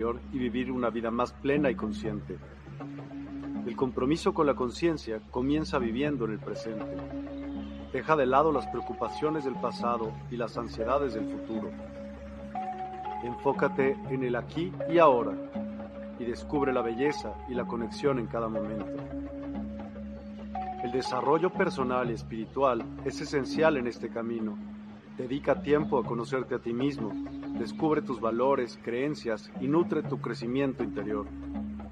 y vivir una vida más plena y consciente. El compromiso con la conciencia comienza viviendo en el presente. Deja de lado las preocupaciones del pasado y las ansiedades del futuro. Enfócate en el aquí y ahora y descubre la belleza y la conexión en cada momento. El desarrollo personal y espiritual es esencial en este camino. Dedica tiempo a conocerte a ti mismo, descubre tus valores, creencias y nutre tu crecimiento interior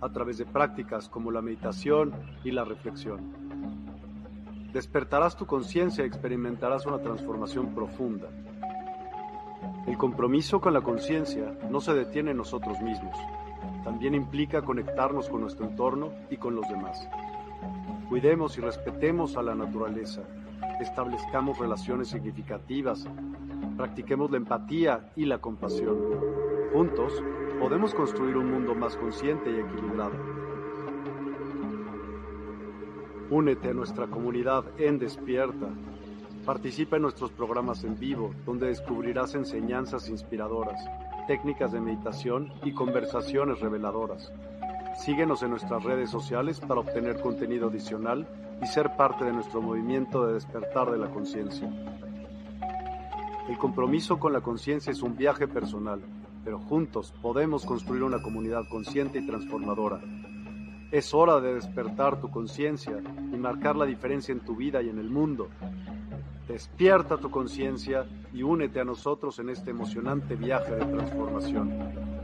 a través de prácticas como la meditación y la reflexión. Despertarás tu conciencia y experimentarás una transformación profunda. El compromiso con la conciencia no se detiene en nosotros mismos, también implica conectarnos con nuestro entorno y con los demás. Cuidemos y respetemos a la naturaleza, establezcamos relaciones significativas, practiquemos la empatía y la compasión. Juntos podemos construir un mundo más consciente y equilibrado. Únete a nuestra comunidad en Despierta. Participa en nuestros programas en vivo, donde descubrirás enseñanzas inspiradoras, técnicas de meditación y conversaciones reveladoras. Síguenos en nuestras redes sociales para obtener contenido adicional y ser parte de nuestro movimiento de despertar de la conciencia. El compromiso con la conciencia es un viaje personal, pero juntos podemos construir una comunidad consciente y transformadora. Es hora de despertar tu conciencia y marcar la diferencia en tu vida y en el mundo. Despierta tu conciencia y únete a nosotros en este emocionante viaje de transformación.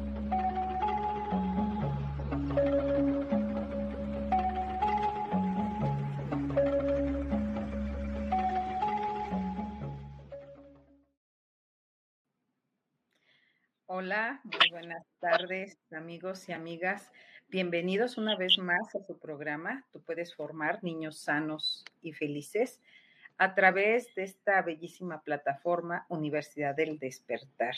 Hola, muy buenas tardes, amigos y amigas. Bienvenidos una vez más a su programa. Tú puedes formar niños sanos y felices a través de esta bellísima plataforma Universidad del Despertar.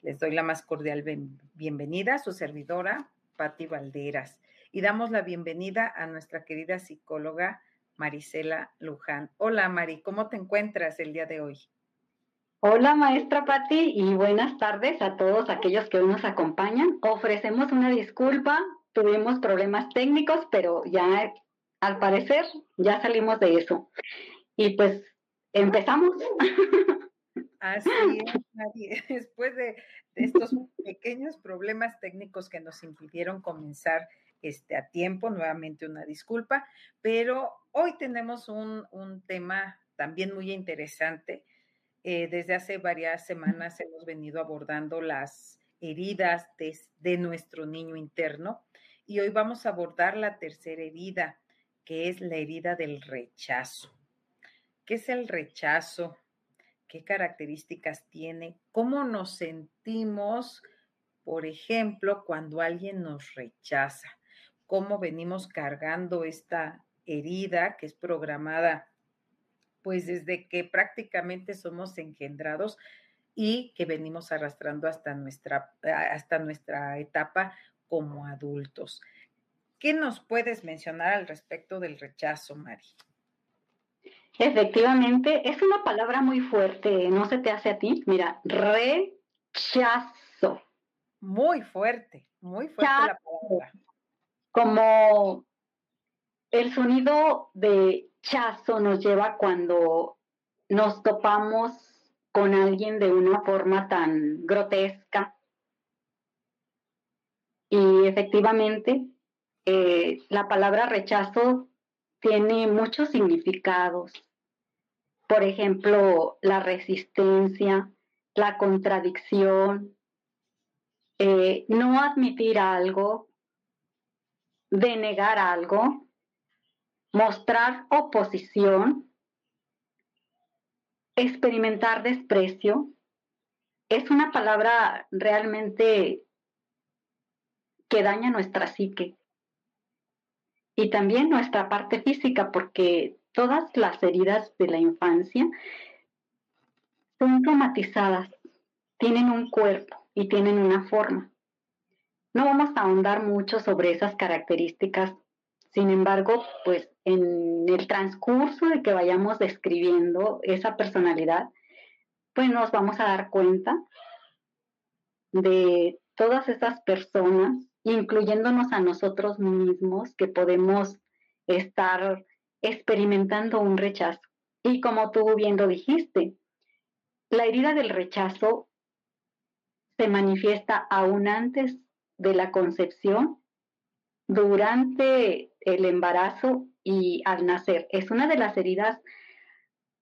Les doy la más cordial bienvenida a su servidora, Patti Valderas, y damos la bienvenida a nuestra querida psicóloga Marisela Luján. Hola, Mari, ¿cómo te encuentras el día de hoy? Hola, maestra Patti, y buenas tardes a todos aquellos que hoy nos acompañan. Ofrecemos una disculpa, tuvimos problemas técnicos, pero ya al parecer ya salimos de eso. Y pues empezamos. Así es, después de, estos pequeños problemas técnicos que nos impidieron comenzar este, a tiempo, nuevamente una disculpa, pero hoy tenemos un, un tema también muy interesante eh, desde hace varias semanas hemos venido abordando las heridas de, nuestro niño interno y hoy vamos a abordar la tercera herida, que es la herida del rechazo. ¿Qué es el rechazo? ¿Qué características tiene? ¿Cómo nos sentimos, por ejemplo, cuando alguien nos rechaza? ¿Cómo venimos cargando esta herida que es programada pues desde que prácticamente somos engendrados y que venimos arrastrando hasta nuestra, hasta nuestra etapa como adultos. ¿Qué nos puedes mencionar al respecto del rechazo, Mari? Efectivamente, es una palabra muy fuerte, ¿no se te hace a ti? Mira, rechazo. Muy fuerte, muy fuerte la palabra. Como el sonido de chazo nos lleva cuando nos topamos con alguien de una forma tan grotesca. Y efectivamente, eh, la palabra rechazo tiene muchos significados. Por ejemplo, la resistencia, la contradicción, eh, no admitir algo, denegar algo, mostrar oposición, experimentar desprecio, es una palabra realmente que daña nuestra psique y también nuestra parte física, porque todas las heridas de la infancia son traumatizadas, tienen un cuerpo y tienen una forma. No vamos a ahondar mucho sobre esas características sin embargo, pues en el transcurso de que vayamos describiendo esa personalidad, pues nos vamos a dar cuenta de todas esas personas, incluyéndonos a nosotros mismos, que podemos estar experimentando un rechazo. Y como tú bien lo dijiste, la herida del rechazo se manifiesta aún antes de la concepción, durante el embarazo y al nacer. Es una de las heridas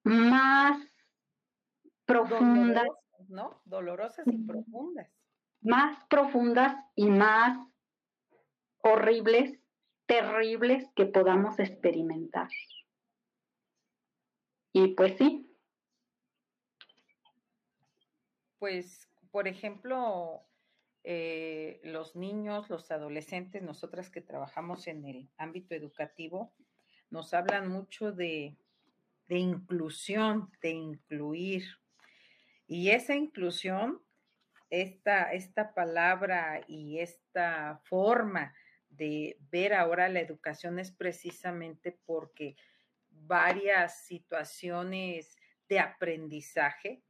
más profundas. Dolorosas, ¿no? Dolorosas y profundas. Más profundas y más horribles, terribles que podamos experimentar. Y pues sí. Pues, por ejemplo, eh, los niños, los adolescentes, nosotras que trabajamos en el ámbito educativo, nos hablan mucho de, de inclusión, de incluir. Y esa inclusión, esta, esta palabra y esta forma de ver ahora la educación es precisamente porque varias situaciones de aprendizaje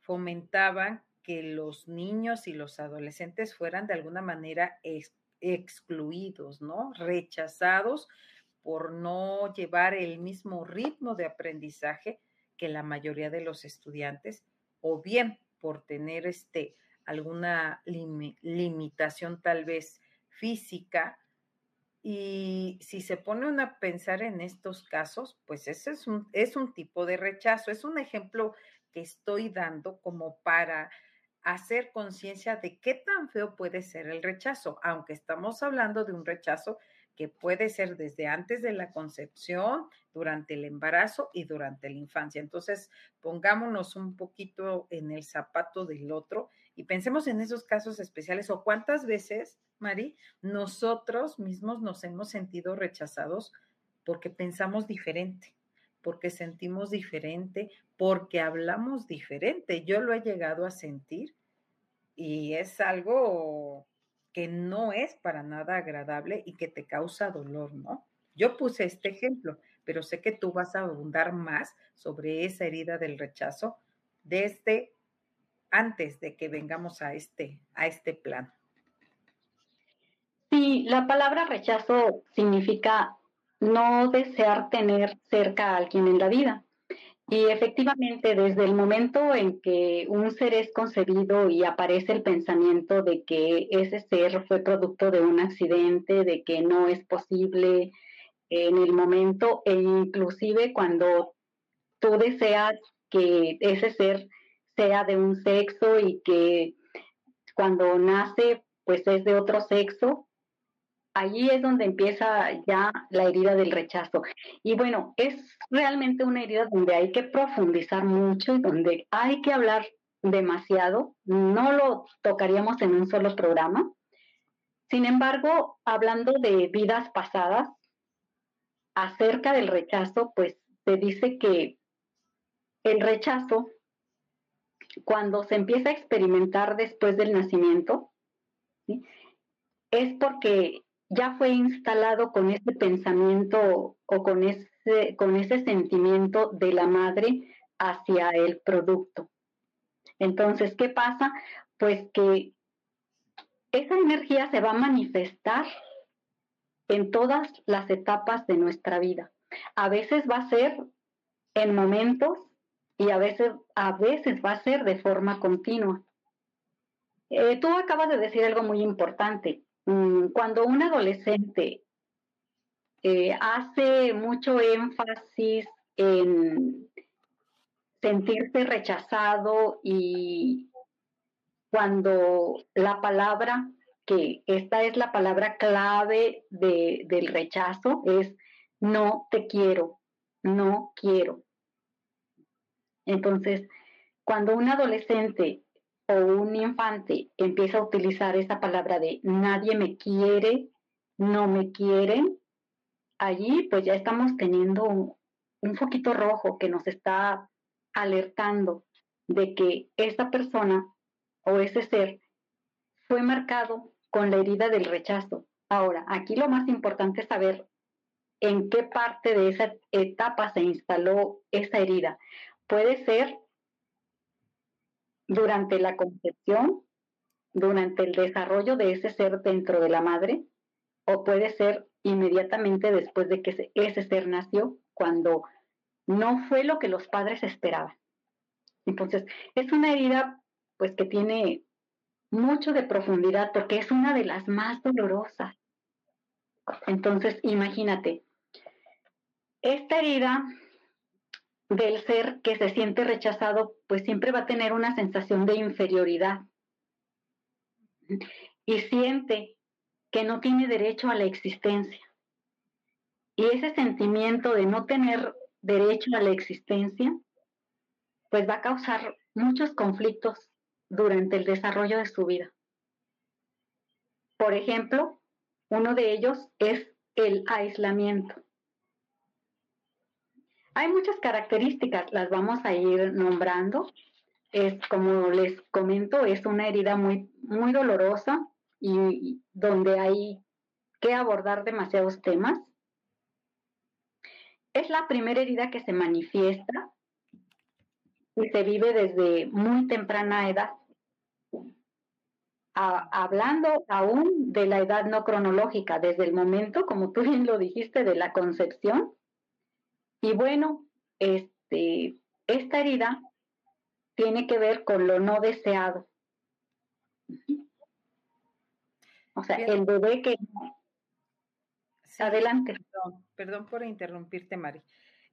fomentaban que los niños y los adolescentes fueran de alguna manera excluidos, ¿no? Rechazados por no llevar el mismo ritmo de aprendizaje que la mayoría de los estudiantes o bien por tener este alguna limitación tal vez física y si se pone uno a pensar en estos casos, pues ese es un, es un tipo de rechazo, es un ejemplo que estoy dando como para hacer conciencia de qué tan feo puede ser el rechazo, aunque estamos hablando de un rechazo que puede ser desde antes de la concepción, durante el embarazo y durante la infancia. Entonces, pongámonos un poquito en el zapato del otro y pensemos en esos casos especiales o cuántas veces, Mari, nosotros mismos nos hemos sentido rechazados porque pensamos diferente porque sentimos diferente, porque hablamos diferente. Yo lo he llegado a sentir y es algo que no es para nada agradable y que te causa dolor, ¿no? Yo puse este ejemplo, pero sé que tú vas a abundar más sobre esa herida del rechazo desde antes de que vengamos a este, a este plan. Sí, la palabra rechazo significa no desear tener cerca a alguien en la vida. Y efectivamente, desde el momento en que un ser es concebido y aparece el pensamiento de que ese ser fue producto de un accidente, de que no es posible en el momento, e inclusive cuando tú deseas que ese ser sea de un sexo y que cuando nace pues es de otro sexo, allí es donde empieza ya la herida del rechazo. Y bueno, es realmente una herida donde hay que profundizar mucho y donde hay que hablar demasiado. No lo tocaríamos en un solo programa. Sin embargo, hablando de vidas pasadas, acerca del rechazo, pues se dice que el rechazo, cuando se empieza a experimentar después del nacimiento, es porque ya fue instalado con ese pensamiento o con ese, con ese sentimiento de la madre hacia el producto. Entonces, ¿qué pasa? Pues que esa energía se va a manifestar en todas las etapas de nuestra vida. A veces va a ser en momentos y a veces, a veces va a ser de forma continua. Eh, tú acabas de decir algo muy importante. Mm, cuando un adolescente eh, hace mucho énfasis en sentirse rechazado y cuando la palabra, que esta es la palabra clave del rechazo, es no te quiero, no quiero. Entonces, cuando un adolescente o un infante empieza a utilizar esa palabra de nadie me quiere, no me quieren, allí pues ya estamos teniendo un, un foquito rojo que nos está alertando de que esta persona o ese ser fue marcado con la herida del rechazo. Ahora, aquí lo más importante es saber en qué parte de esa etapa se instaló esa herida. Puede ser durante la concepción durante el desarrollo de ese ser dentro de la madre o puede ser inmediatamente después de que ese ser nació, cuando no fue lo que los padres esperaban. Entonces, es una herida pues que tiene mucho de profundidad porque es una de las más dolorosas. Entonces, imagínate, esta herida del ser que se siente rechazado, pues siempre va a tener una sensación de inferioridad y siente que no tiene derecho a la existencia. Y ese sentimiento de no tener derecho a la existencia, pues va a causar muchos conflictos durante el desarrollo de su vida. Por ejemplo, uno de ellos es el aislamiento. Hay muchas características, las vamos a ir nombrando. Es como les comento, es una herida muy, muy dolorosa y donde hay que abordar demasiados temas. Es la primera herida que se manifiesta y se vive desde muy temprana edad hablando aún de la edad no cronológica, desde el momento, como tú bien lo dijiste, de la concepción. Y bueno, este, esta herida tiene que ver con lo no deseado. O sea, el bebé que... Adelante. Perdón, por interrumpirte, Mari.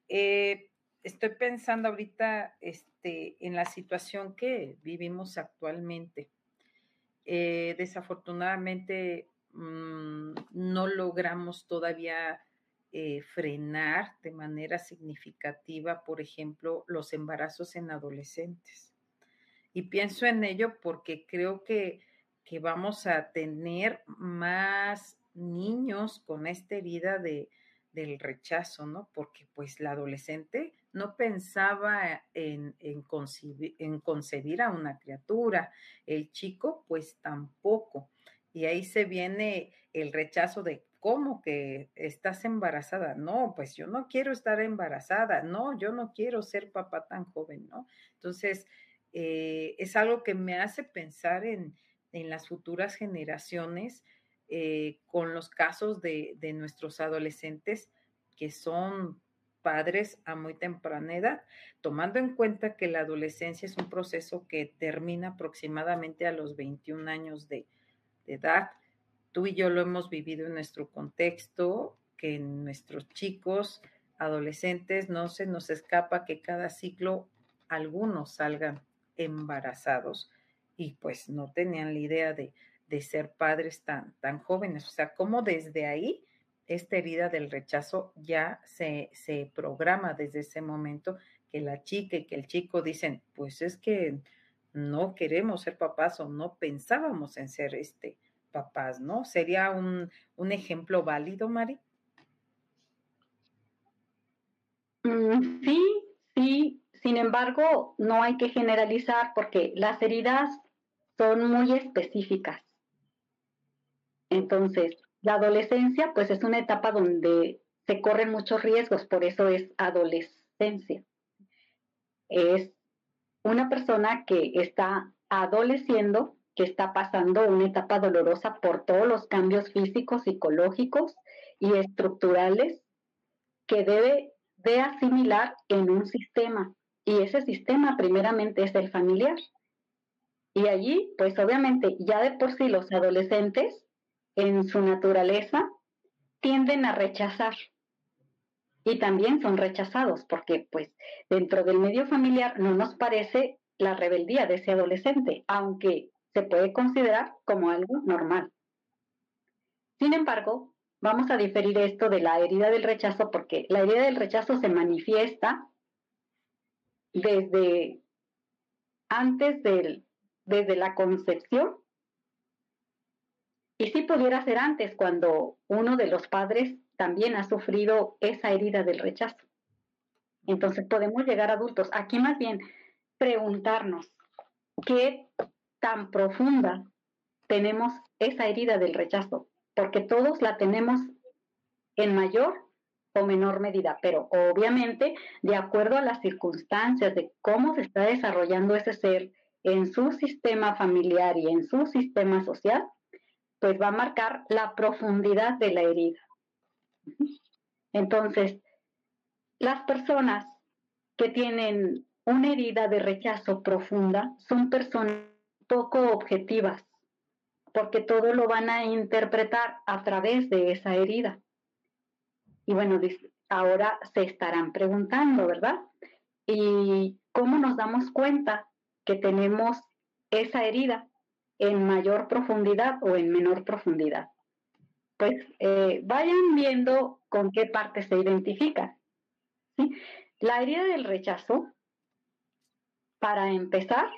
Eh, estoy pensando ahorita este, en la situación que vivimos actualmente eh, desafortunadamente mm, no logramos todavía eh, frenar de manera significativa, por ejemplo, los embarazos en adolescentes. Y pienso en ello porque creo que, que vamos a tener más niños con esta herida de, del rechazo, ¿no? Porque pues la adolescente no pensaba en, concebir, en concebir a una criatura, el chico pues tampoco. Y ahí se viene el rechazo de cómo que estás embarazada. No, pues yo no quiero estar embarazada. No, yo no quiero ser papá tan joven, ¿no? Entonces, eh, es algo que me hace pensar en, las futuras generaciones eh, con los casos de, de nuestros adolescentes que son padres a muy temprana edad, tomando en cuenta que la adolescencia es un proceso que termina aproximadamente a los 21 años de, edad. Tú y yo lo hemos vivido en nuestro contexto, que nuestros chicos, adolescentes, no se nos escapa que cada ciclo algunos salgan embarazados y pues no tenían la idea de, de ser padres tan, tan jóvenes. O sea, como desde ahí esta herida del rechazo ya se, se programa desde ese momento que la chica y que el chico dicen, pues es que no queremos ser papás o no pensábamos en ser este papás, ¿no? ¿Sería un, un ejemplo válido, Mari? Mm, sí, sí. Sin embargo, no hay que generalizar porque las heridas son muy específicas. Entonces, la adolescencia, pues es una etapa donde se corren muchos riesgos, por eso es adolescencia. Es una persona que está adoleciendo, que está pasando una etapa dolorosa por todos los cambios físicos, psicológicos y estructurales que debe de asimilar en un sistema. Y ese sistema primeramente es el familiar. Y allí, pues obviamente, ya de por sí los adolescentes en su naturaleza tienden a rechazar y también son rechazados porque pues dentro del medio familiar no nos parece la rebeldía de ese adolescente, aunque se puede considerar como algo normal. Sin embargo, vamos a diferir esto de la herida del rechazo porque la herida del rechazo se manifiesta desde antes del, desde la concepción y sí pudiera ser antes, cuando uno de los padres también ha sufrido esa herida del rechazo. Entonces podemos llegar adultos. Aquí más bien preguntarnos qué tan profunda tenemos esa herida del rechazo, porque todos la tenemos en mayor o menor medida, pero obviamente de acuerdo a las circunstancias de cómo se está desarrollando ese ser en su sistema familiar y en su sistema social, pues va a marcar la profundidad de la herida. Entonces, las personas que tienen una herida de rechazo profunda son personas poco objetivas, porque todo lo van a interpretar a través de esa herida. Y bueno, ahora se estarán preguntando, ¿verdad? ¿Y cómo nos damos cuenta que tenemos esa herida en mayor profundidad o en menor profundidad? Pues eh, vayan viendo con qué parte se identifica. La herida del rechazo, para empezar,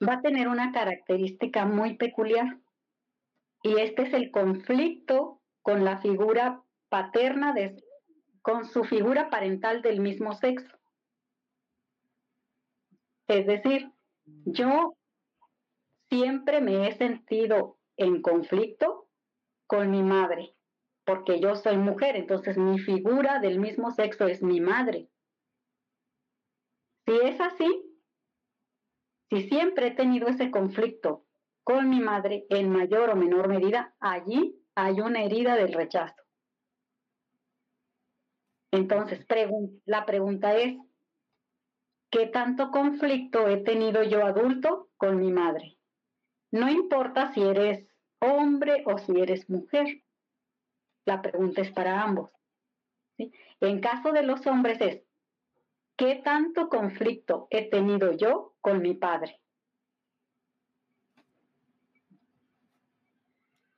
va a tener una característica muy peculiar y este es el conflicto con la figura paterna de, con su figura parental del mismo sexo. Es decir, yo siempre me he sentido en conflicto con mi madre, porque yo soy mujer, entonces mi figura del mismo sexo es mi madre. Si es así, si siempre he tenido ese conflicto con mi madre en mayor o menor medida, allí hay una herida del rechazo. Entonces, la pregunta es, ¿qué tanto conflicto he tenido yo adulto con mi madre? No importa si eres hombre o si eres mujer. La pregunta es para ambos. En caso de los hombres es, ¿qué tanto conflicto he tenido yo con mi padre?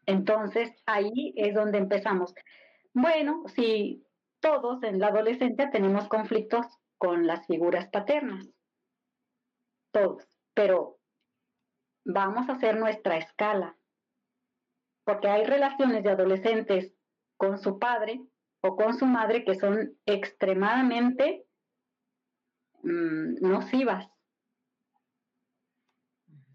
Entonces, ahí es donde empezamos. Bueno, si todos en la adolescencia tenemos conflictos con las figuras paternas, todos, pero vamos a hacer nuestra escala, porque hay relaciones de adolescentes con su padre o con su madre que son extremadamente Mm, nocivas.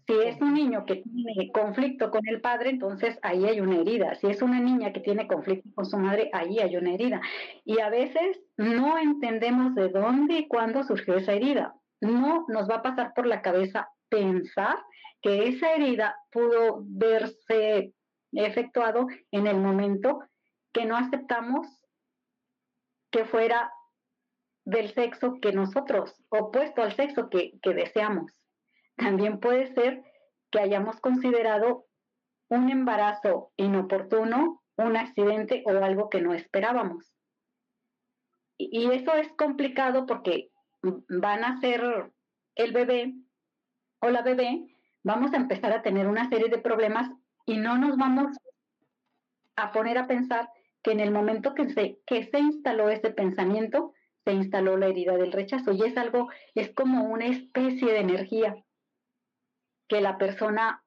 Si es un niño que tiene conflicto con el padre, entonces ahí hay una herida. Si es una niña que tiene conflicto con su madre, ahí hay una herida. Y a veces no entendemos de dónde y cuándo surgió esa herida. No nos va a pasar por la cabeza pensar que esa herida pudo verse efectuado en el momento que no aceptamos que fuera del sexo que nosotros, opuesto al sexo que, deseamos. También puede ser que hayamos considerado un embarazo inoportuno, un accidente o algo que no esperábamos. Y, eso es complicado porque van a ser el bebé o la bebé, vamos a empezar a tener una serie de problemas y no nos vamos a poner a pensar que en el momento que se, que se instaló ese pensamiento, se instaló la herida del rechazo y es algo, es como una especie de energía que la persona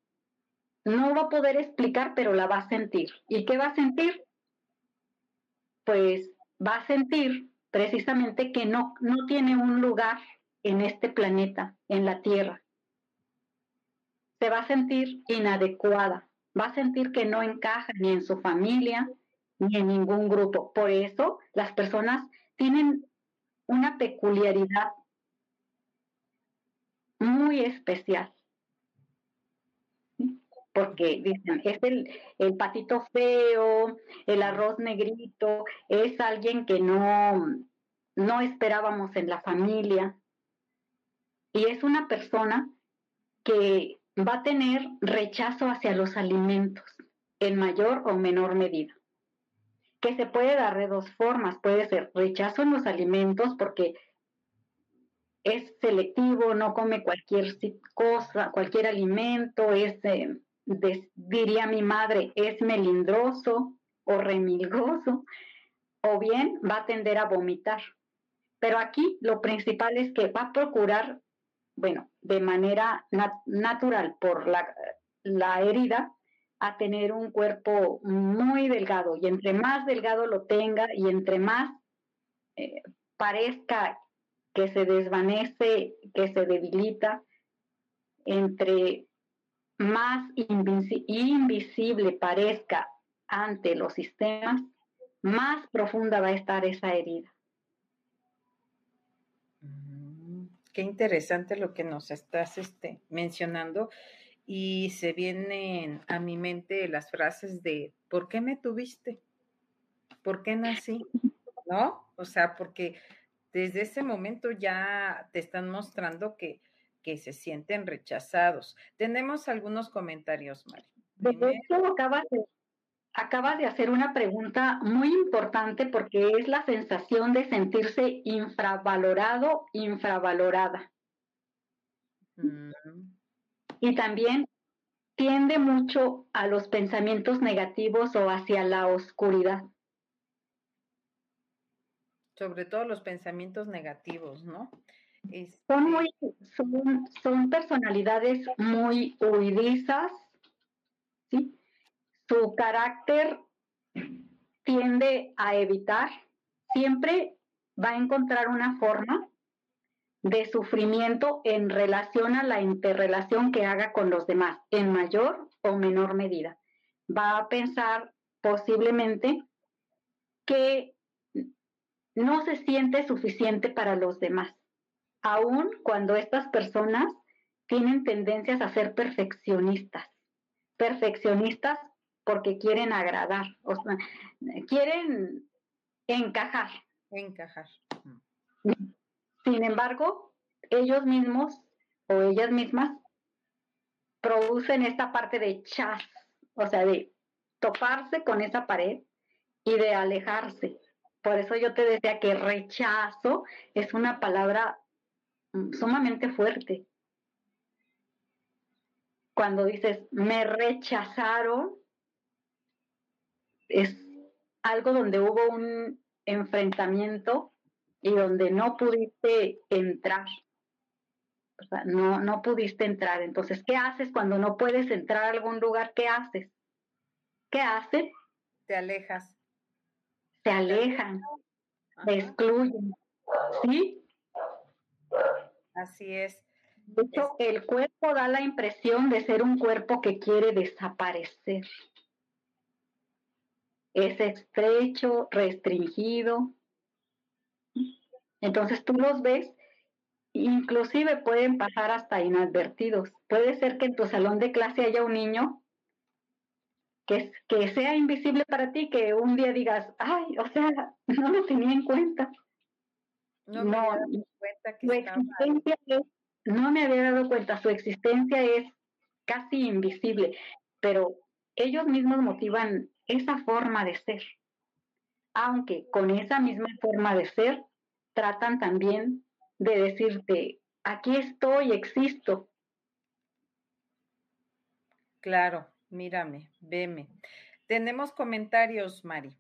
no va a poder explicar, pero la va a sentir. ¿Y qué va a sentir? Pues va a sentir precisamente que no, no tiene un lugar en este planeta, en la Tierra. Se va a sentir inadecuada, va a sentir que no encaja ni en su familia, ni en ningún grupo. Por eso las personas tienen una peculiaridad muy especial. Porque dicen, es el, el patito feo, el arroz negrito, es alguien que no, no esperábamos en la familia. Y es una persona que va a tener rechazo hacia los alimentos en mayor o menor medida que se puede dar de dos formas. Puede ser rechazo en los alimentos porque es selectivo, no come cualquier cosa, cualquier alimento, es, eh, diría mi madre, es melindroso o remilgoso, o bien va a tender a vomitar. Pero aquí lo principal es que va a procurar, bueno, de manera natural por la, la herida, a tener un cuerpo muy delgado y entre más delgado lo tenga y entre más eh, parezca que se desvanece, que se debilita, entre más invisible parezca ante los sistemas, más profunda va a estar esa herida. Mm, Qué interesante lo que nos estás este, mencionando y se vienen a mi mente las frases de ¿por qué me tuviste? ¿Por qué nací? ¿No? O sea, porque desde ese momento ya te están mostrando que, que se sienten rechazados. Tenemos algunos comentarios, Mari. De hecho, acabas de, acabas de hacer una pregunta muy importante porque es la sensación de sentirse infravalorado, infravalorada. Mm y también tiende mucho a los pensamientos negativos o hacia la oscuridad. Sobre todo los pensamientos negativos, ¿no? Son, muy, son, personalidades muy huidizas, ¿sí? Su carácter tiende a evitar, siempre va a encontrar una forma de sufrimiento en relación a la interrelación que haga con los demás, en mayor o menor medida. Va a pensar posiblemente que no se siente suficiente para los demás, aun cuando estas personas tienen tendencias a ser perfeccionistas, perfeccionistas porque quieren agradar, o sea, quieren encajar. Encajar. Sin embargo, ellos mismos o ellas mismas producen esta parte de chas, o sea, de toparse con esa pared y de alejarse. Por eso yo te decía que rechazo es una palabra mm, sumamente fuerte. Cuando dices, me rechazaron, es algo donde hubo un enfrentamiento y donde no pudiste entrar. O sea, no, no pudiste entrar. Entonces, ¿qué haces cuando no puedes entrar a algún lugar? ¿Qué haces? ¿Qué haces? Te alejas. Te alejan, te excluyen. ¿Sí? Así es. De hecho, el cuerpo da la impresión de ser un cuerpo que quiere desaparecer. Es estrecho, restringido, entonces tú los ves, inclusive pueden pasar hasta inadvertidos. Puede ser que en tu salón de clase haya un niño que, que sea invisible para ti, que un día digas, ay, o sea, no lo tenía en cuenta. No, me había dado cuenta que su existencia no me había dado cuenta, su existencia es casi invisible, pero ellos mismos motivan esa forma de ser. Aunque con esa misma forma de ser tratan también de decirte, aquí estoy, existo. Claro, mírame, veme. Tenemos comentarios, Mari.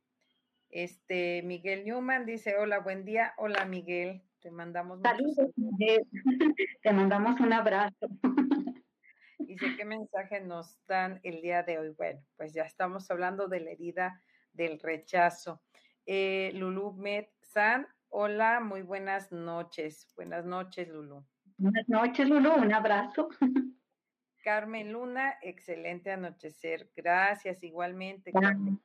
Este, Miguel Newman dice, hola, buen día. Hola, Miguel. Te mandamos saludos. Te mandamos un abrazo. Dice, ¿qué mensaje nos dan el día de hoy? Bueno, pues ya estamos hablando de la herida del rechazo. Eh, Lulu Med San Hola, muy buenas noches. Buenas noches, Lulu. Buenas noches, Lulu. Un abrazo. Carmen Luna, excelente anochecer. Gracias, igualmente, Carmen.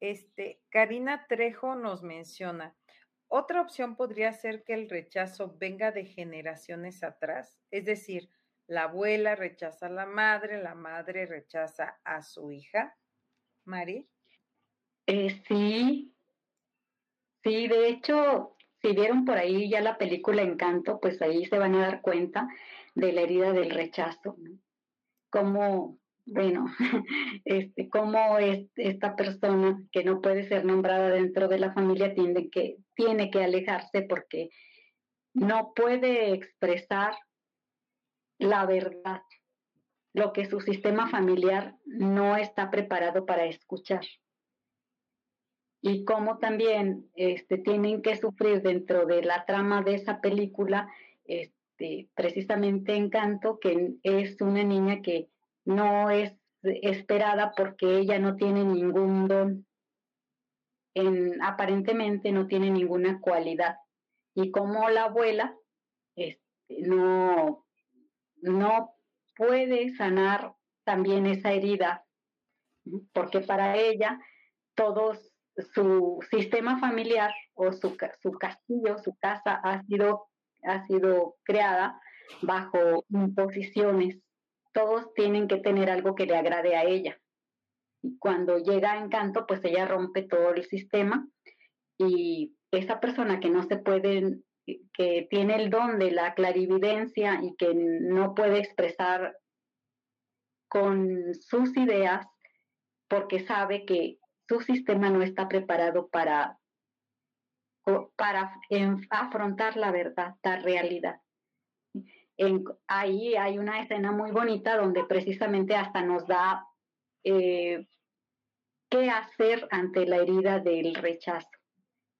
Este, Karina Trejo nos menciona, otra opción podría ser que el rechazo venga de generaciones atrás, es decir, la abuela rechaza a la madre, la madre rechaza a su hija. Mari. Eh, sí, Sí, de hecho, si vieron por ahí ya la película Encanto, pues ahí se van a dar cuenta de la herida del rechazo, ¿no? Cómo, bueno, este, cómo es esta persona que no puede ser nombrada dentro de la familia tiene que, tiene que alejarse porque no puede expresar la verdad, lo que su sistema familiar no está preparado para escuchar y cómo también este, tienen que sufrir dentro de la trama de esa película, este, precisamente Encanto, que es una niña que no es esperada porque ella no tiene ningún don, en, aparentemente no tiene ninguna cualidad. Y como la abuela este, no, no puede sanar también esa herida, porque para ella todos su sistema familiar o su, su castillo, su casa ha sido ha sido creada bajo imposiciones. Todos tienen que tener algo que le agrade a ella. Y cuando llega a Encanto, pues ella rompe todo el sistema y esa persona que no se puede, que tiene el don de la clarividencia y que no puede expresar con sus ideas porque sabe que su sistema no está preparado para, para afrontar la verdad, la realidad. ahí hay una escena muy bonita donde precisamente hasta nos da eh, qué hacer ante la herida del rechazo.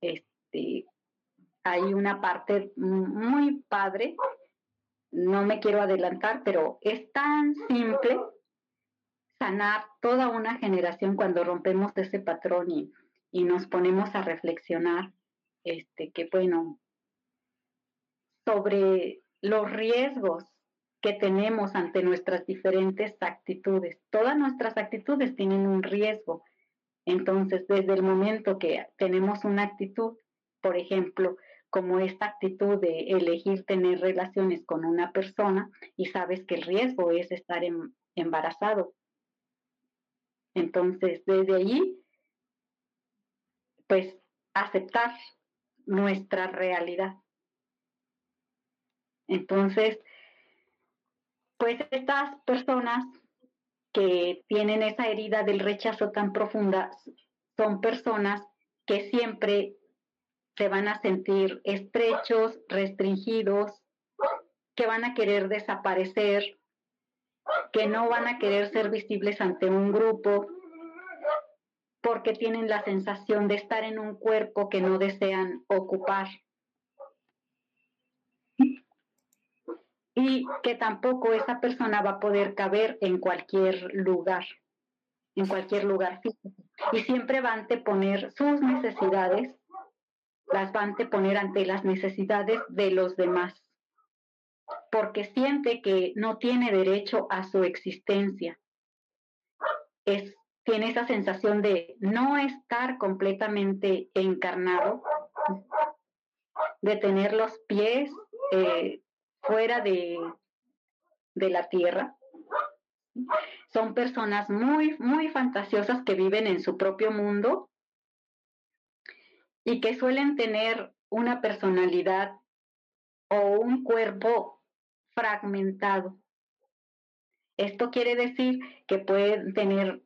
Este, hay una parte muy padre, no me quiero adelantar, pero es tan simple sanar toda una generación cuando rompemos ese patrón y, y nos ponemos a reflexionar, este, que bueno, sobre los riesgos que tenemos ante nuestras diferentes actitudes. Todas nuestras actitudes tienen un riesgo. Entonces, desde el momento que tenemos una actitud, por ejemplo, como esta actitud de elegir tener relaciones con una persona y sabes que el riesgo es estar em, embarazado. Entonces, desde allí, pues aceptar nuestra realidad. Entonces, pues estas personas que tienen esa herida del rechazo tan profunda son personas que siempre se van a sentir estrechos, restringidos, que van a querer desaparecer, que no van a querer ser visibles ante un grupo, porque tienen la sensación de estar en un cuerpo que no desean ocupar. y que tampoco esa persona va a poder caber en cualquier lugar, en cualquier lugar físico. Y siempre van a anteponer sus necesidades, las van a anteponer ante las necesidades de los demás, porque siente que no tiene derecho a su existencia. Es, tiene esa sensación de no estar completamente encarnado, de tener los pies eh, fuera de, de la tierra. Son personas muy, muy fantasiosas que viven en su propio mundo y que suelen tener una personalidad o un cuerpo fragmentado. Esto quiere decir que pueden tener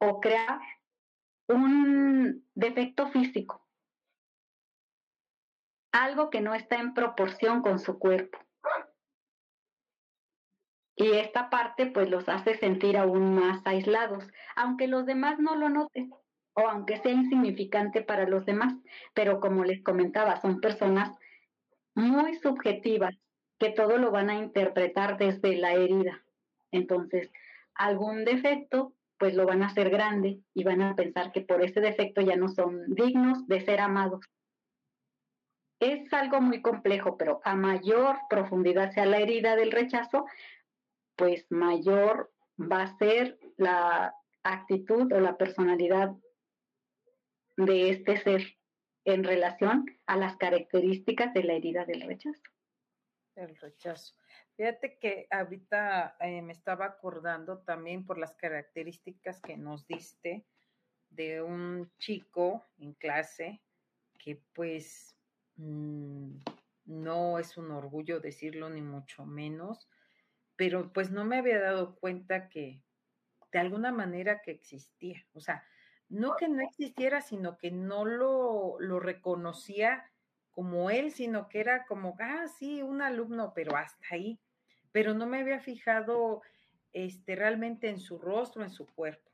o crear un defecto físico, algo que no está en proporción con su cuerpo. Y esta parte pues los hace sentir aún más aislados, aunque los demás no lo noten o aunque sea insignificante para los demás. Pero como les comentaba, son personas muy subjetivas que todo lo van a interpretar desde la herida. Entonces, algún defecto pues lo van a hacer grande y van a pensar que por ese defecto ya no son dignos de ser amados. Es algo muy complejo, pero a mayor profundidad sea la herida del rechazo, pues mayor va a ser la actitud o la personalidad de este ser en relación a las características de la herida del rechazo. El rechazo. Fíjate que ahorita eh, me estaba acordando también por las características que nos diste de un chico en clase que pues mm, no es un orgullo decirlo ni mucho menos, pero pues no me había dado cuenta que de alguna manera que existía. O sea, no que no existiera, sino que no lo, lo reconocía como él, sino que era como, ah, sí, un alumno, pero hasta ahí. Pero no me había fijado este, realmente en su rostro, en su cuerpo.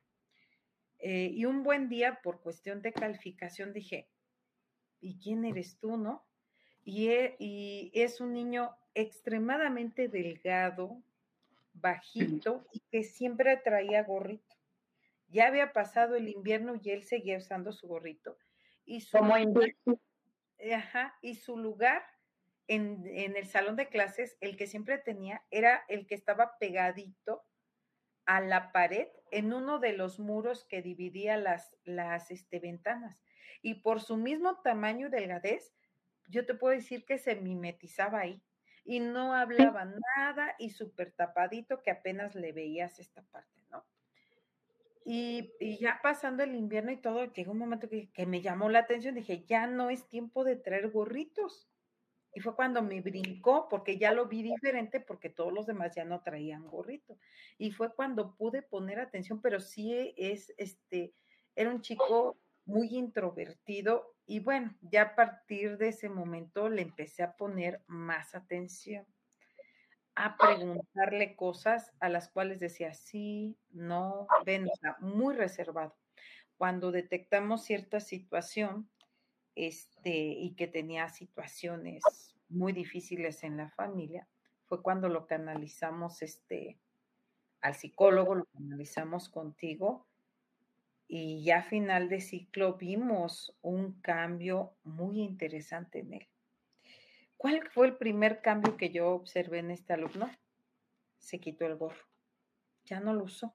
Eh, y un buen día, por cuestión de calificación, dije, ¿y quién eres tú, no? Y, y es un niño extremadamente delgado, bajito y que siempre traía gorrito. Ya había pasado el invierno y él seguía usando su gorrito. Y su Como Ajá, y su lugar en, en, el salón de clases, el que siempre tenía, era el que estaba pegadito a la pared en uno de los muros que dividía las, las este, ventanas. Y por su mismo tamaño y delgadez, yo te puedo decir que se mimetizaba ahí y no hablaba nada y súper tapadito que apenas le veías esta parte, Y, ya pasando el invierno y todo, llegó un momento que, que, me llamó la atención, dije, ya no es tiempo de traer gorritos. Y fue cuando me brincó, porque ya lo vi diferente, porque todos los demás ya no traían gorrito. Y fue cuando pude poner atención, pero sí es, este, era un chico muy introvertido y bueno, ya a partir de ese momento le empecé a poner más atención, a preguntarle cosas a las cuales decía sí, no, ven, muy reservado. Cuando detectamos cierta situación, este, y que tenía situaciones muy difíciles en la familia, fue cuando lo canalizamos este, al psicólogo, lo canalizamos contigo y ya a final de ciclo vimos un cambio muy interesante en él. ¿Cuál fue el primer cambio que yo observé en este alumno? Se quitó el gorro. Ya no lo usó.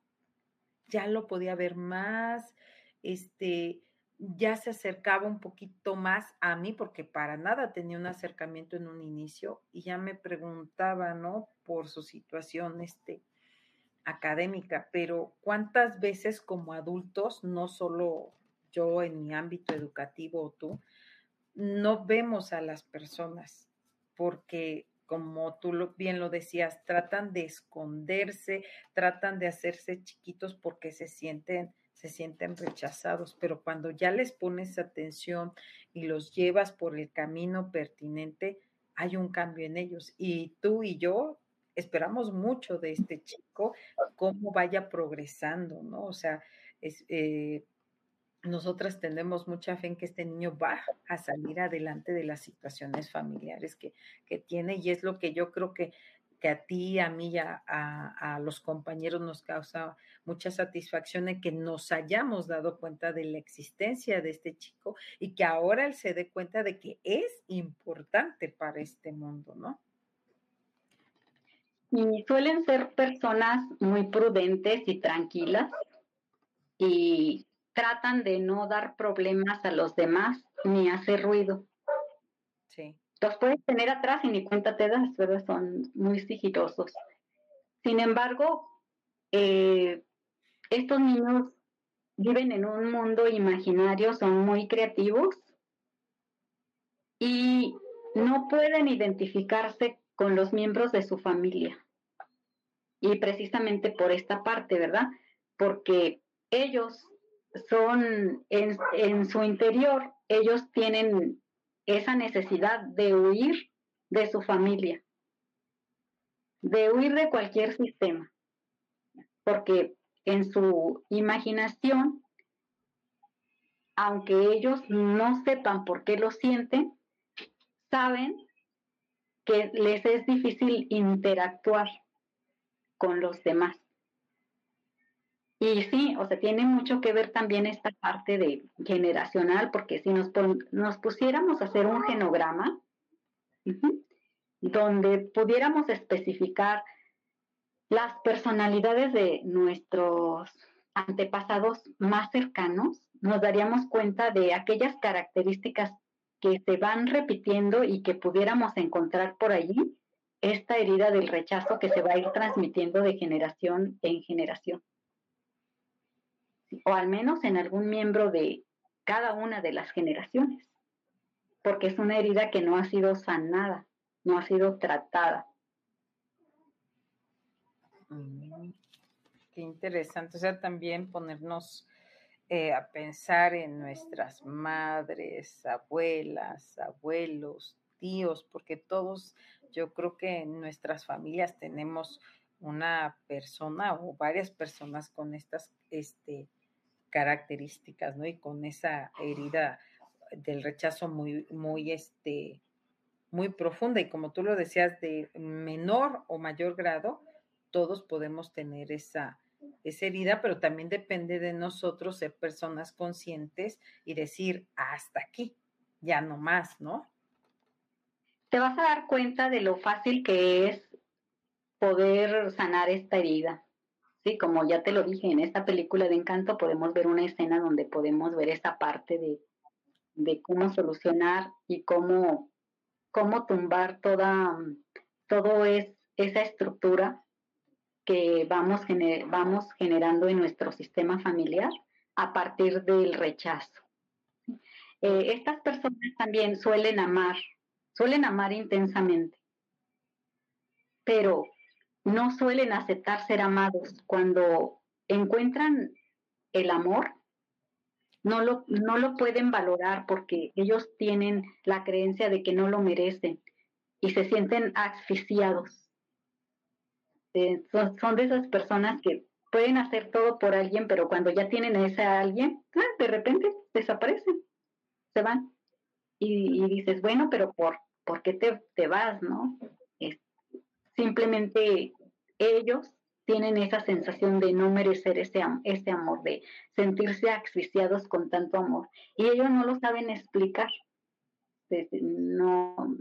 Ya lo podía ver más, este, ya se acercaba un poquito más a mí porque para nada tenía un acercamiento en un inicio y ya me preguntaba, ¿no? Por su situación, este, académica, pero ¿cuántas veces como adultos, no solo yo en mi ámbito educativo o tú, no vemos a las personas porque como tú bien lo decías, tratan de esconderse, tratan de hacerse chiquitos porque se sienten se sienten rechazados, pero cuando ya les pones atención y los llevas por el camino pertinente, hay un cambio en ellos. Y tú y yo esperamos mucho de este chico, cómo vaya progresando, ¿no? O sea, es, eh, nosotras tenemos mucha fe en que este niño va a salir adelante de las situaciones familiares que, que tiene y es lo que yo creo que, que a ti, a mí y a, a, los compañeros nos causa mucha satisfacción en que nos hayamos dado cuenta de la existencia de este chico y que ahora él se dé cuenta de que es importante para este mundo, ¿no? Y suelen ser personas muy prudentes y tranquilas y tratan de no dar problemas a los demás ni hacer ruido. Sí. Los puedes tener atrás y ni cuenta te das, ¿verdad? Son muy sigilosos. Sin embargo, eh, estos niños viven en un mundo imaginario, son muy creativos y no pueden identificarse con los miembros de su familia. Y precisamente por esta parte, ¿verdad? Porque ellos son, en, en su interior, ellos tienen esa necesidad de huir de su familia, de huir de cualquier sistema, porque en su imaginación, aunque ellos no sepan por qué lo sienten, saben que les es difícil interactuar con los demás. Y sí, o sea, tiene mucho que ver también esta parte de generacional, porque si nos, nos pusiéramos a hacer un genograma, donde pudiéramos especificar las personalidades de nuestros antepasados más cercanos, nos daríamos cuenta de aquellas características que se van repitiendo y que pudiéramos encontrar por allí esta herida del rechazo que se va a ir transmitiendo de generación en generación. O al menos en algún miembro de cada una de las generaciones, porque es una herida que no ha sido sanada, no ha sido tratada. Mm, qué interesante, o sea, también ponernos eh, a pensar en nuestras madres, abuelas, abuelos, tíos, porque todos, yo creo que en nuestras familias tenemos una persona o varias personas con estas este, características, ¿no? Y con esa herida del rechazo muy, muy, este, muy profunda. Y como tú lo decías, de menor o mayor grado, todos podemos tener esa, esa herida, pero también depende de nosotros ser personas conscientes y decir, hasta aquí, ya no más, ¿no? te vas a dar cuenta de lo fácil que es poder sanar esta herida. Sí, como ya te lo dije, en esta película de encanto podemos ver una escena donde podemos ver esa parte de, de cómo solucionar y cómo cómo tumbar toda, todo es, esa estructura que vamos, vamos generando en nuestro sistema familiar a partir del rechazo. Eh, estas personas también suelen amar, suelen amar intensamente, pero no suelen aceptar ser amados. Cuando encuentran el amor, no lo, no lo pueden valorar porque ellos tienen la creencia de que no lo merecen y se sienten asfixiados. Eh, son, de esas personas que pueden hacer todo por alguien, pero cuando ya tienen a ese alguien, ah, de repente desaparecen, se van. Y, dices, bueno, pero ¿por, ¿por qué te, te vas, no? simplemente ellos tienen esa sensación de no merecer ese, ese amor, de sentirse asfixiados con tanto amor. Y ellos no lo saben explicar. No,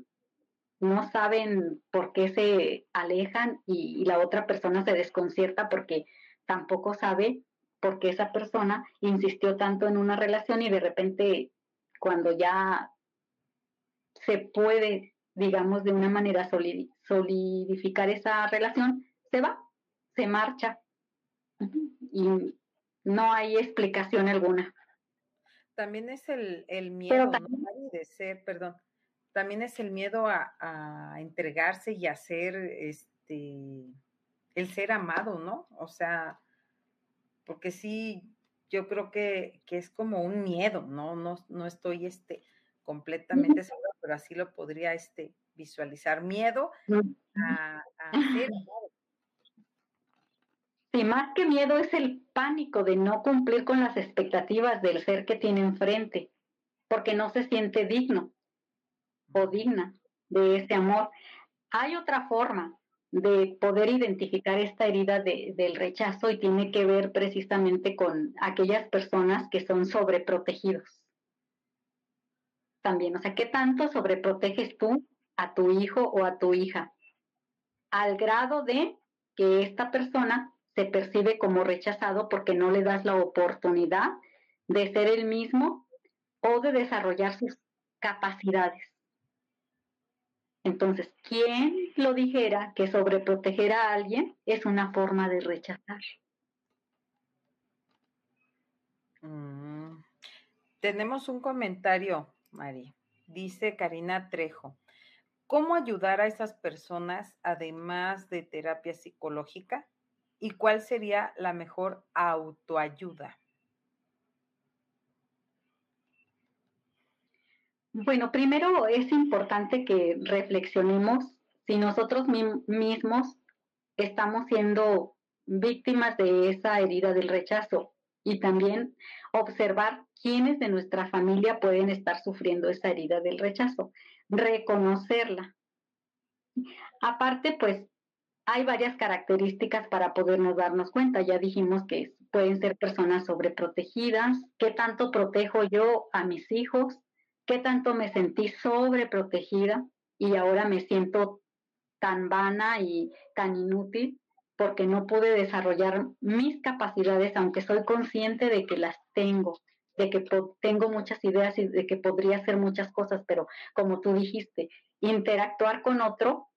no saben por qué se alejan y, la otra persona se desconcierta porque tampoco sabe por qué esa persona insistió tanto en una relación y de repente cuando ya se puede, digamos, de una manera solidificar esa relación, se va, se marcha y no hay explicación alguna. También es el, miedo de ser, perdón, también es el miedo a, entregarse y a ser, este, el ser amado, ¿no? O sea, porque sí, yo creo que, es como un miedo, ¿no? No, no estoy, este, completamente segura, pero así lo podría, este, visualizar. Miedo a, a ser amado. Sí, más que miedo es el pánico de no cumplir con las expectativas del ser que tiene enfrente, porque no se siente digno o digna de ese amor. Hay otra forma de poder identificar esta herida del rechazo y tiene que ver precisamente con aquellas personas que son sobreprotegidos. También, o sea, ¿qué tanto sobreproteges tú a tu hijo o a tu hija? Al grado de que esta persona se percibe como rechazado porque no le das la oportunidad de ser el mismo o de desarrollar sus capacidades. Entonces, ¿quién lo dijera que sobreproteger a alguien es una forma de rechazar? Mm. Tenemos un comentario, Mari. Dice Karina Trejo. ¿Cómo ayudar a esas personas además de terapia psicológica? ¿Y cuál sería la mejor autoayuda? Bueno, primero es importante que reflexionemos si nosotros mismos estamos siendo víctimas de esa herida del rechazo y también observar quiénes de nuestra familia pueden estar sufriendo esa herida del rechazo, reconocerla. Aparte, pues hay varias características para podernos darnos cuenta. Ya dijimos que pueden ser personas sobreprotegidas, qué tanto protejo yo a mis hijos, qué tanto me sentí sobreprotegida y ahora me siento tan vana y tan inútil porque no pude desarrollar mis capacidades, aunque soy consciente de que las tengo, de que tengo muchas ideas y de que podría hacer muchas cosas, pero como tú dijiste, interactuar con otro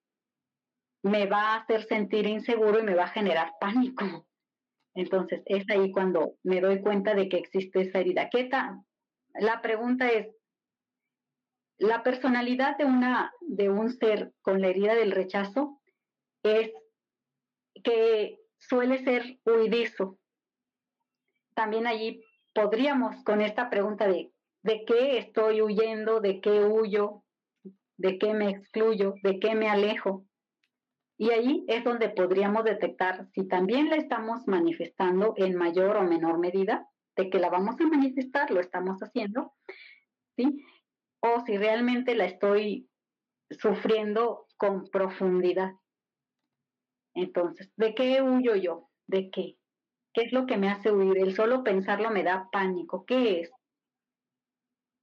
me va a hacer sentir inseguro y me va a generar pánico. Entonces, es ahí cuando me doy cuenta de que existe esa herida. ¿Qué tal? La pregunta es, la personalidad de, una, de un ser con la herida del rechazo es que suele ser huidizo. También allí podríamos con esta pregunta de ¿de qué estoy huyendo? ¿De qué huyo? ¿De qué me excluyo? ¿De qué me alejo? Y ahí es donde podríamos detectar si también la estamos manifestando en mayor o menor medida, de que la vamos a manifestar, lo estamos haciendo, ¿sí? o si realmente la estoy sufriendo con profundidad. Entonces, ¿de qué huyo yo? ¿De qué? ¿Qué es lo que me hace huir? El solo pensarlo me da pánico. ¿Qué es?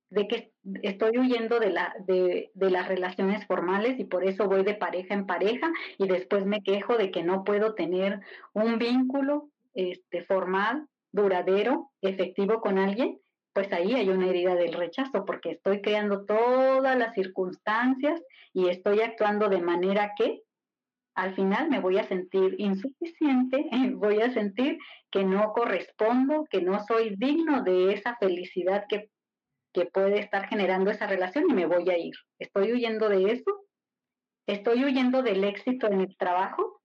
De que estoy huyendo de, la, de, de las relaciones formales y por eso voy de pareja en pareja y después me quejo de que no puedo tener un vínculo este, formal, duradero, efectivo con alguien pues ahí hay una herida del rechazo, porque estoy creando todas las circunstancias y estoy actuando de manera que al final me voy a sentir insuficiente, voy a sentir que no correspondo, que no soy digno de esa felicidad que, que puede estar generando esa relación y me voy a ir. Estoy huyendo de eso, estoy huyendo del éxito en el trabajo.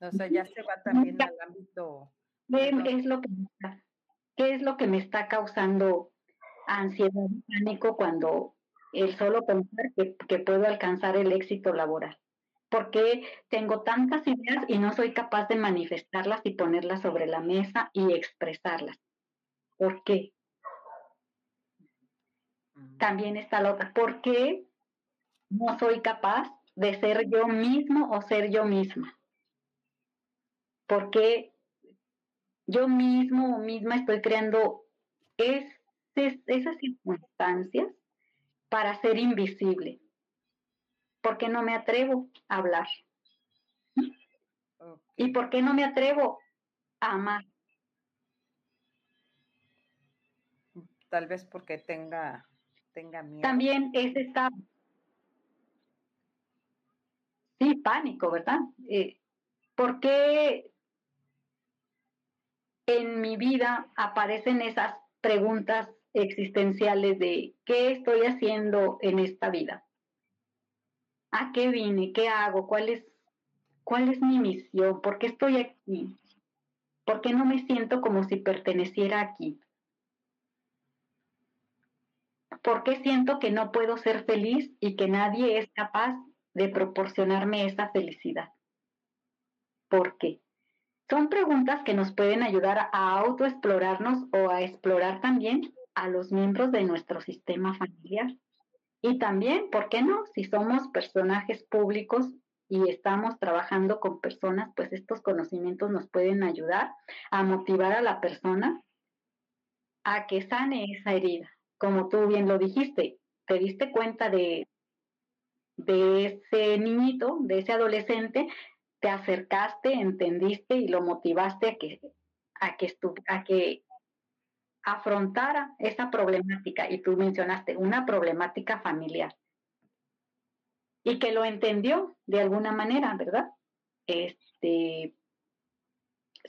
O sea, ya se va también al ámbito. ¿Qué es lo que ¿Qué es lo que me está causando ansiedad y pánico cuando el solo pensar que, puedo alcanzar el éxito laboral. Porque tengo tantas ideas y no soy capaz de manifestarlas y ponerlas sobre la mesa y expresarlas? ¿Por qué? Mm. También está la otra. ¿Por qué no soy capaz de ser yo mismo o ser yo misma? Porque yo mismo o misma estoy creando esas circunstancias para ser invisible, porque no me atrevo a hablar. ¿Y por qué no me atrevo a amar? Tal vez porque tenga, tenga miedo. También es esta, sí, pánico, ¿verdad? Eh, ¿Por qué en mi vida aparecen esas preguntas existenciales de qué estoy haciendo en esta vida, a qué vine, qué hago, cuál es, cuál es mi misión, por qué estoy aquí, por qué no me siento como si perteneciera aquí, por qué siento que no puedo ser feliz y que nadie es capaz de proporcionarme esa felicidad. ¿Por qué? Son preguntas que nos pueden ayudar a autoexplorarnos o a explorar también a los miembros de nuestro sistema familiar. Y también, ¿por qué no? Si somos personajes públicos y estamos trabajando con personas, pues estos conocimientos nos pueden ayudar a motivar a la persona a que sane esa herida. Como tú bien lo dijiste, te diste cuenta de, de ese niñito, de ese adolescente, te acercaste, entendiste y lo motivaste a que, a que, a que afrontara esa problemática, y tú mencionaste una problemática familiar, y que lo entendió de alguna manera, ¿verdad? Este,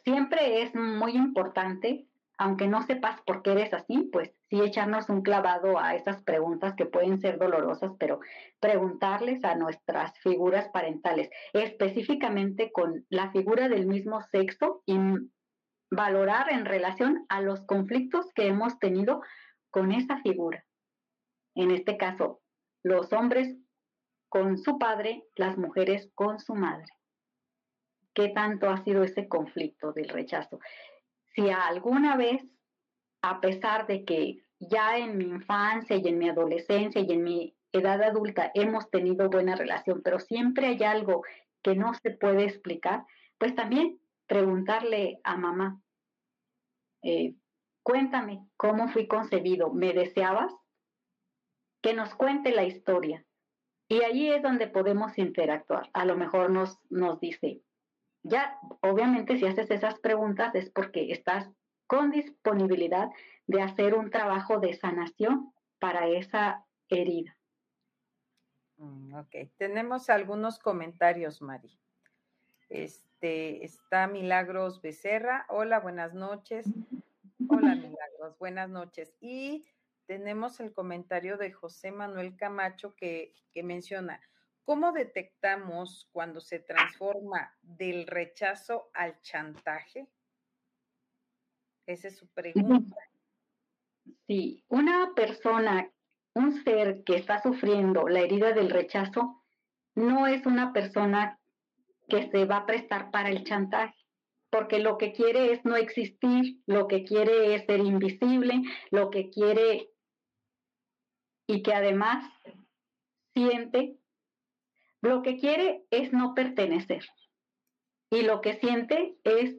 siempre es muy importante, aunque no sepas por qué eres así, pues sí echarnos un clavado a esas preguntas que pueden ser dolorosas, pero preguntarles a nuestras figuras parentales, específicamente con la figura del mismo sexo y valorar en relación a los conflictos que hemos tenido con esa figura. En este caso, los hombres con su padre, las mujeres con su madre. ¿Qué tanto ha sido ese conflicto del rechazo? Si alguna vez, a pesar de que ya en mi infancia y en mi adolescencia y en mi edad adulta hemos tenido buena relación, pero siempre hay algo que no se puede explicar, pues también preguntarle a mamá, eh, cuéntame cómo fui concebido, ¿me deseabas? Que nos cuente la historia. Y ahí es donde podemos interactuar. A lo mejor nos, nos dice, ya, obviamente si haces esas preguntas es porque estás con disponibilidad de hacer un trabajo de sanación para esa herida. Mm, ok, tenemos algunos comentarios, Mari. Este, está Milagros Becerra. Hola, buenas noches. Hola, Milagros, buenas noches. Y tenemos el comentario de José Manuel Camacho que, que menciona, ¿cómo detectamos cuando se transforma del rechazo al chantaje? Esa es su pregunta. Sí, una persona, un ser que está sufriendo la herida del rechazo, no es una persona que se va a prestar para el chantaje, porque lo que quiere es no existir, lo que quiere es ser invisible, lo que quiere y que además siente, lo que quiere es no pertenecer y lo que siente es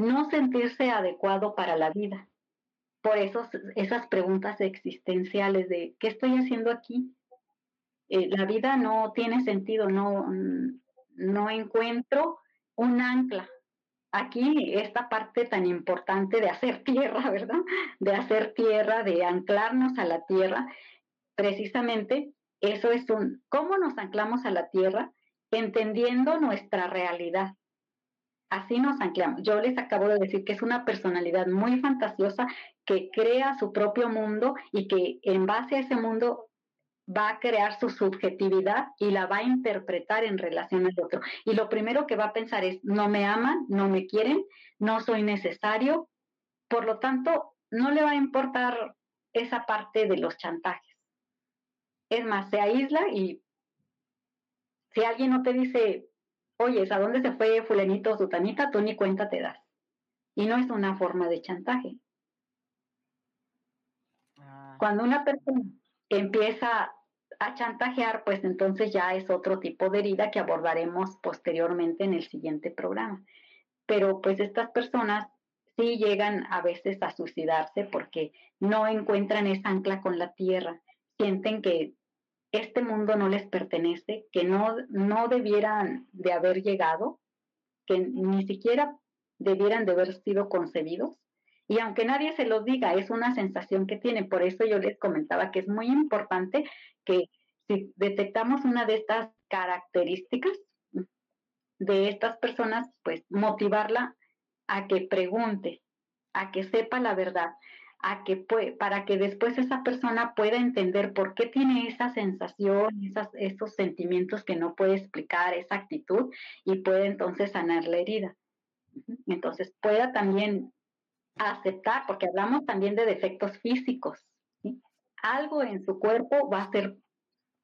no sentirse adecuado para la vida. Por eso esas preguntas existenciales de ¿qué estoy haciendo aquí? Eh, la vida no tiene sentido, no, no encuentro un ancla aquí esta parte tan importante de hacer tierra, ¿verdad? De hacer tierra, de anclarnos a la tierra, precisamente eso es un, ¿cómo nos anclamos a la tierra? Entendiendo nuestra realidad. Así nos anclamos. Yo les acabo de decir que es una personalidad muy fantasiosa que crea su propio mundo y que en base a ese mundo va a crear su subjetividad y la va a interpretar en relación al otro. Y lo primero que va a pensar es, no me aman, no me quieren, no soy necesario, por lo tanto, no le va a importar esa parte de los chantajes. Es más, se aísla y si alguien no te dice, oye, ¿a dónde se fue fulanito o sutanita? Tú ni cuenta te das. Y no es una forma de chantaje. Ah. Cuando una persona empieza a chantajear, pues entonces ya es otro tipo de herida que abordaremos posteriormente en el siguiente programa. Pero pues estas personas sí llegan a veces a suicidarse porque no encuentran esa ancla con la tierra, sienten que este mundo no les pertenece, que no, no debieran de haber llegado, que ni siquiera debieran de haber sido concebidos. Y aunque nadie se lo diga, es una sensación que tienen. Por eso yo les comentaba que es muy importante que si detectamos una de estas características de estas personas, pues motivarla a que pregunte, a que sepa la verdad, a que para que después esa persona pueda entender por qué tiene esa sensación, esos sentimientos que no puede explicar, esa actitud, y puede entonces sanar la herida. Entonces pueda también aceptar, porque hablamos también de defectos físicos, algo en su cuerpo va a ser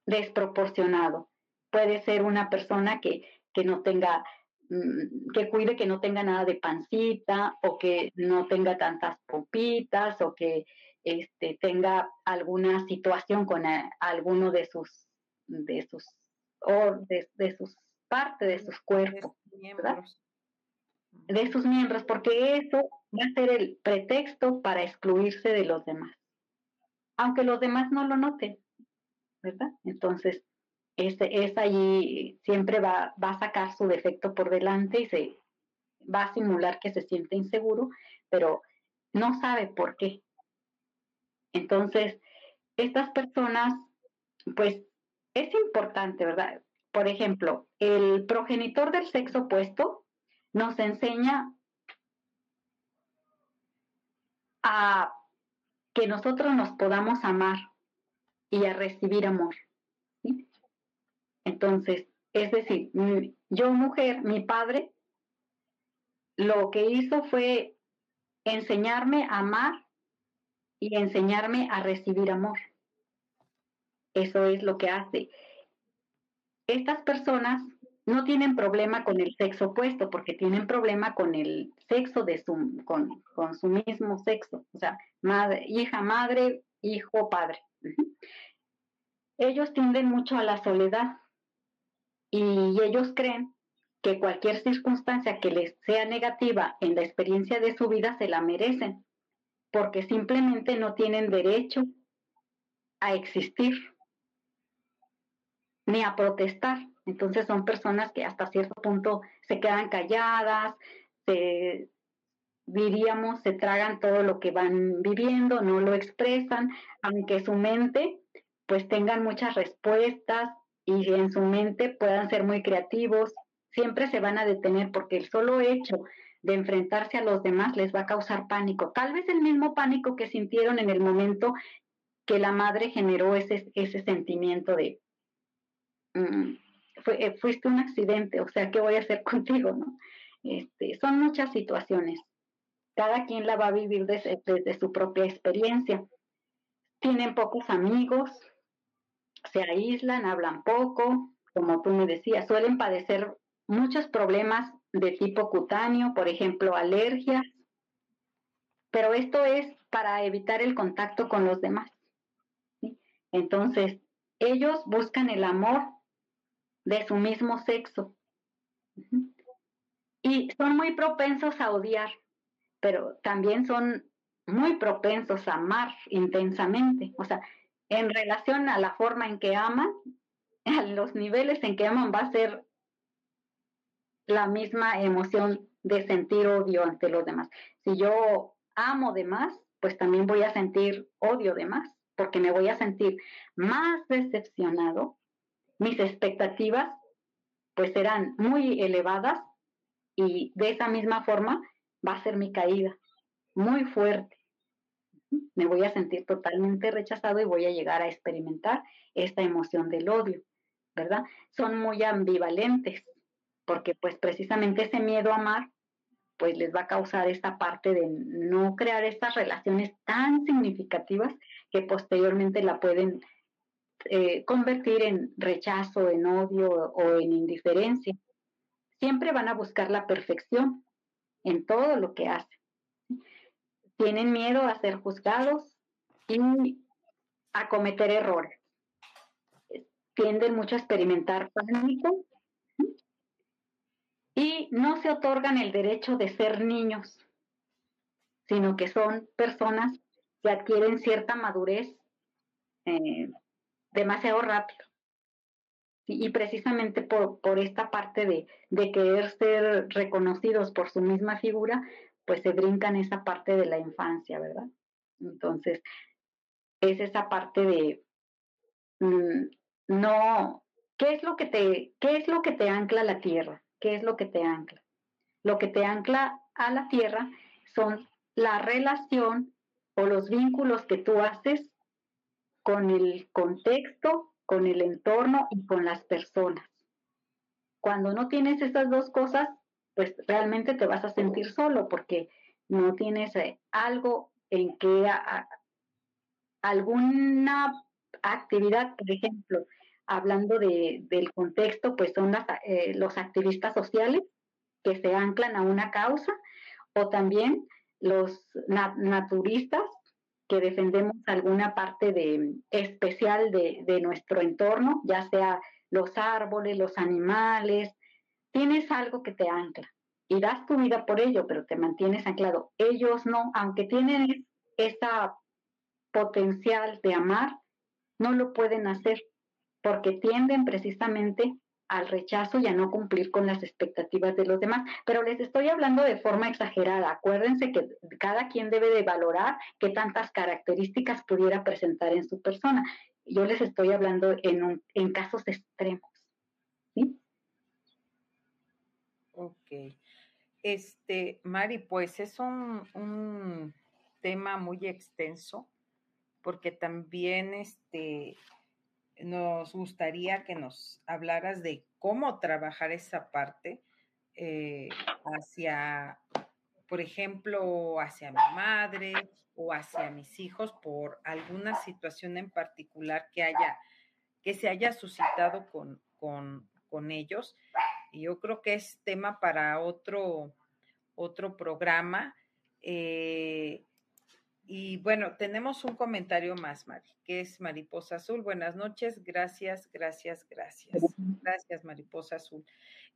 desproporcionado. Puede ser una persona que, que no tenga, que cuide que no tenga nada de pancita o que no tenga tantas pompitas o que este, tenga alguna situación con eh, alguno de sus, de sus, de, sus partes de sus cuerpos. De sus miembros, porque eso va a ser el pretexto para excluirse de los demás aunque los demás no lo noten, ¿verdad? Entonces, es, allí, siempre va, va a sacar su defecto por delante y se va a simular que se siente inseguro, pero no sabe por qué. Entonces, estas personas, pues es importante, ¿verdad? Por ejemplo, el progenitor del sexo opuesto nos enseña a que nosotros nos podamos amar y a recibir amor. Entonces, es decir, yo mujer, mi padre, lo que hizo fue enseñarme a amar y enseñarme a recibir amor. Eso es lo que hace. Estas personas no tienen problema con el sexo opuesto, porque tienen problema con el sexo de su, con, su mismo sexo, o sea, madre, hija, madre, hijo, padre. Ellos tienden mucho a la soledad y ellos creen que cualquier circunstancia que les sea negativa en la experiencia de su vida se la merecen, porque simplemente no tienen derecho a existir ni a protestar. Entonces son personas que hasta cierto punto se quedan calladas, se, diríamos, se tragan todo lo que van viviendo, no lo expresan, aunque su mente pues tengan muchas respuestas y en su mente puedan ser muy creativos, siempre se van a detener porque el solo hecho de enfrentarse a los demás les va a causar pánico, tal vez el mismo pánico que sintieron en el momento que la madre generó ese, ese sentimiento de, mm, eh, fuiste un accidente, o sea, ¿qué voy a hacer contigo? ¿no? Este, son muchas situaciones. Cada quien la va a vivir desde, su propia experiencia. Tienen pocos amigos, se aíslan, hablan poco, como tú me decías, suelen padecer muchos problemas de tipo cutáneo, por ejemplo, alergias, pero esto es para evitar el contacto con los demás. Entonces, ellos buscan el amor de su mismo sexo. Y son muy propensos a odiar, pero también son muy propensos a amar intensamente. O sea, en relación a la forma en que aman, a los niveles en que aman va a ser la misma emoción de sentir odio ante los demás. Si yo amo de más, pues también voy a sentir odio de más, porque me voy a sentir más decepcionado. Mis expectativas pues serán muy elevadas y de esa misma forma va a ser mi caída, muy fuerte. Me voy a sentir totalmente rechazado y voy a llegar a experimentar esta emoción del odio, ¿verdad? Son muy ambivalentes, porque pues precisamente ese miedo a amar, pues les va a causar esta parte de no crear estas relaciones tan significativas que posteriormente la pueden eh, convertir en rechazo, en odio o en indiferencia. Siempre van a buscar la perfección en todo lo que hacen. Tienen miedo a ser juzgados y a cometer errores. Tienden mucho a experimentar pánico y no se otorgan el derecho de ser niños, sino que son personas que adquieren cierta madurez eh, demasiado rápido. Y, precisamente por, por, esta parte de, de, querer ser reconocidos por su misma figura, pues se brincan esa parte de la infancia, ¿verdad? Entonces, es esa parte de mm, no, ¿qué es lo que te, qué es lo que te ancla a la tierra? ¿Qué es lo que te ancla? Lo que te ancla a la tierra son la relación o los vínculos que tú haces con el contexto, con el entorno y con las personas. Cuando no tienes esas dos cosas, pues realmente te vas a sentir solo porque no tienes eh, algo en que alguna actividad, por ejemplo, hablando del contexto, pues son eh, los activistas sociales que se anclan a una causa o también los naturistas que defendemos alguna parte de, especial de, de nuestro entorno, ya sea los árboles, los animales, tienes algo que te ancla y das tu vida por ello, pero te mantienes anclado. Ellos no, aunque tienen esa potencial de amar, no lo pueden hacer porque tienden precisamente al rechazo y a no cumplir con las expectativas de los demás. Pero les estoy hablando de forma exagerada. Acuérdense que cada quien debe de valorar qué tantas características pudiera presentar en su persona. Yo les estoy hablando en, en casos extremos. ¿sí? Ok. Este, Mari, pues es un, un tema muy extenso porque también este, nos gustaría que nos hablaras de cómo trabajar esa parte eh, hacia, por ejemplo, hacia mi madre o hacia mis hijos por alguna situación en particular que haya, que se haya suscitado con, con, con ellos. Y yo creo que es tema para otro, otro programa. Eh, y bueno, tenemos un comentario más, Mari, que es Mariposa Azul. Buenas noches, gracias, gracias, gracias. Gracias, Mariposa Azul.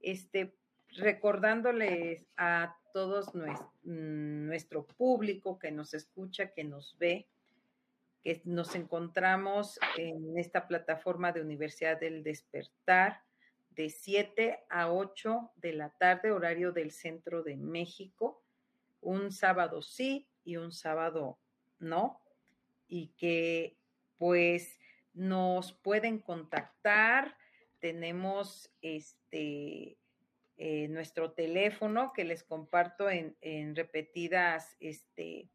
Este, recordándoles a todos mm, nuestro, público que nos escucha, que nos ve, que nos encontramos en esta plataforma de Universidad del Despertar de 7 a 8 de la tarde, horario del centro de México, un sábado sí, y un sábado no, y que pues nos pueden contactar. Tenemos este eh, nuestro teléfono que les comparto en, repetidas este,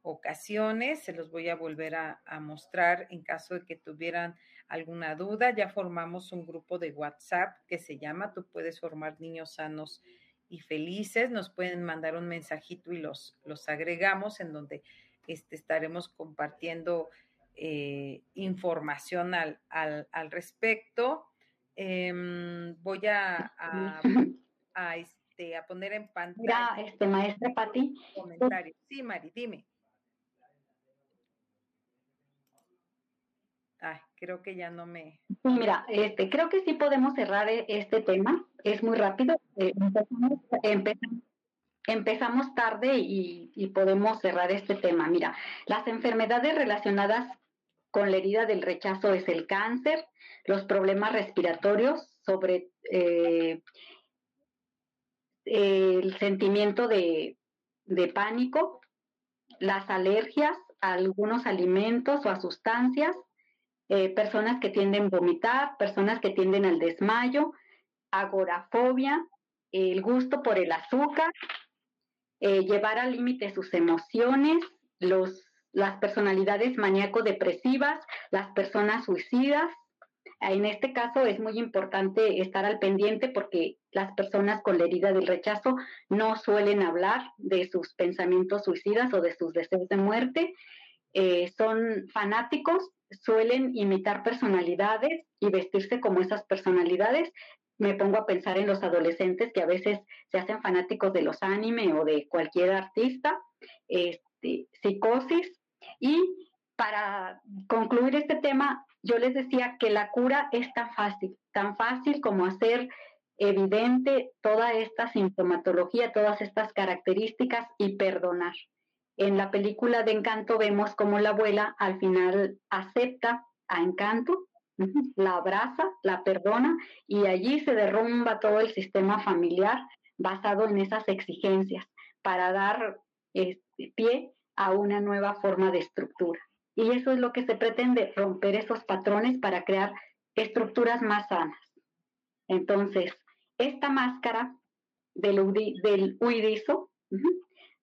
ocasiones. Se los voy a volver a, a, mostrar en caso de que tuvieran alguna duda. Ya formamos un grupo de WhatsApp que se llama Tú puedes formar niños sanos y felices. Nos pueden mandar un mensajito y los, los agregamos en donde este, estaremos compartiendo eh, información al, al, respecto. Em, voy a, a, este, a poner en pantalla. Mira, este, maestra Pati. Comentarios. Sí, Mari, dime. Ay, creo que ya no me. Mira, este, creo que sí podemos cerrar e, este tema. Es muy rápido. Eh, empezamos, empezamos tarde y, podemos cerrar este tema. Mira, las enfermedades relacionadas con la herida del rechazo es el cáncer, los problemas respiratorios, sobre eh, el sentimiento de, de pánico, las alergias a algunos alimentos o a sustancias, eh, personas que tienden a vomitar, personas que tienden al desmayo, agorafobia, el gusto por el azúcar, eh, llevar al límite sus emociones, los, las personalidades maníaco-depresivas, las personas suicidas. En este caso es muy importante estar al pendiente porque las personas con la herida del rechazo no suelen hablar de sus pensamientos suicidas o de sus deseos de muerte. Eh, son fanáticos, suelen imitar personalidades y vestirse como esas personalidades, me pongo a pensar en los adolescentes que a veces se hacen fanáticos de los anime o de cualquier artista, este, psicosis. Y para concluir este tema, yo les decía que la cura es tan fácil, tan fácil como hacer evidente toda esta sintomatología, todas estas características y perdonar. En la película de Encanto vemos cómo la abuela al final acepta a Encanto la abraza, la perdona y allí se derrumba todo el sistema familiar basado en esas exigencias para dar este, pie a una nueva forma de estructura. Y eso es lo que se pretende, romper esos patrones para crear estructuras más sanas. Entonces, esta máscara del, del huidizo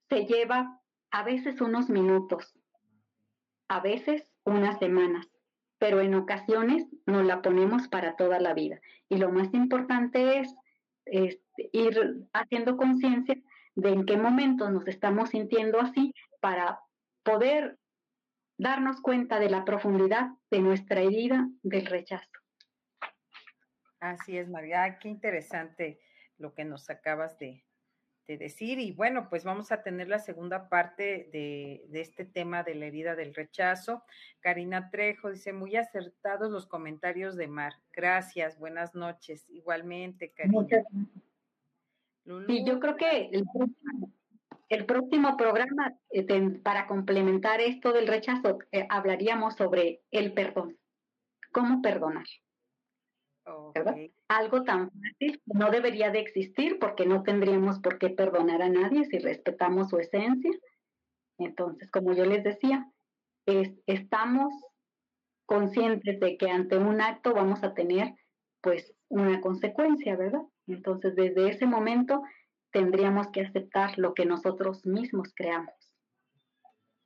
se lleva a veces unos minutos, a veces unas semanas, pero en ocasiones nos la ponemos para toda la vida. Y lo más importante es, ir haciendo conciencia de en qué momento nos estamos sintiendo así para poder darnos cuenta de la profundidad de nuestra herida del rechazo. Así es, María. Qué interesante lo que nos acabas de, de decir. Y bueno, pues vamos a tener la segunda parte de, este tema de la herida del rechazo. Karina Trejo dice, muy acertados los comentarios de Mar. Gracias, buenas noches. Igualmente, Karina. Sí, yo creo que el próximo, programa, eh, para complementar esto del rechazo, eh, hablaríamos sobre el perdón. ¿Cómo perdonar? Algo tan fácil no debería de existir porque no tendríamos por qué perdonar a nadie si respetamos su esencia. Entonces, como yo les decía, estamos conscientes de que ante un acto vamos a tener pues una consecuencia, ¿verdad? Entonces, desde ese momento tendríamos que aceptar lo que nosotros mismos creamos.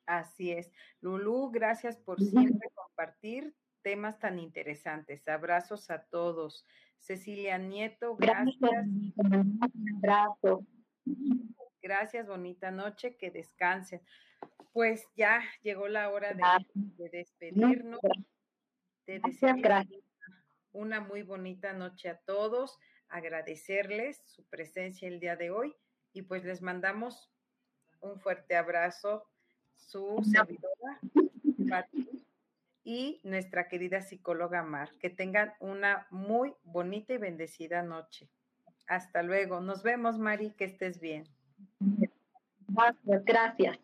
Así es. Lulú, gracias por siempre compartir temas tan interesantes. Abrazos a todos. Cecilia Nieto, gracias. Un Gracias, bonita noche, que descansen. Pues ya llegó la hora de, despedirnos. De desear una muy bonita noche a todos, agradecerles su presencia el día de hoy y pues les mandamos un fuerte abrazo, su servidora, y nuestra querida psicóloga Mar. Que tengan una muy bonita y bendecida noche. Hasta luego. Nos vemos, Mari, que estés bien. Gracias.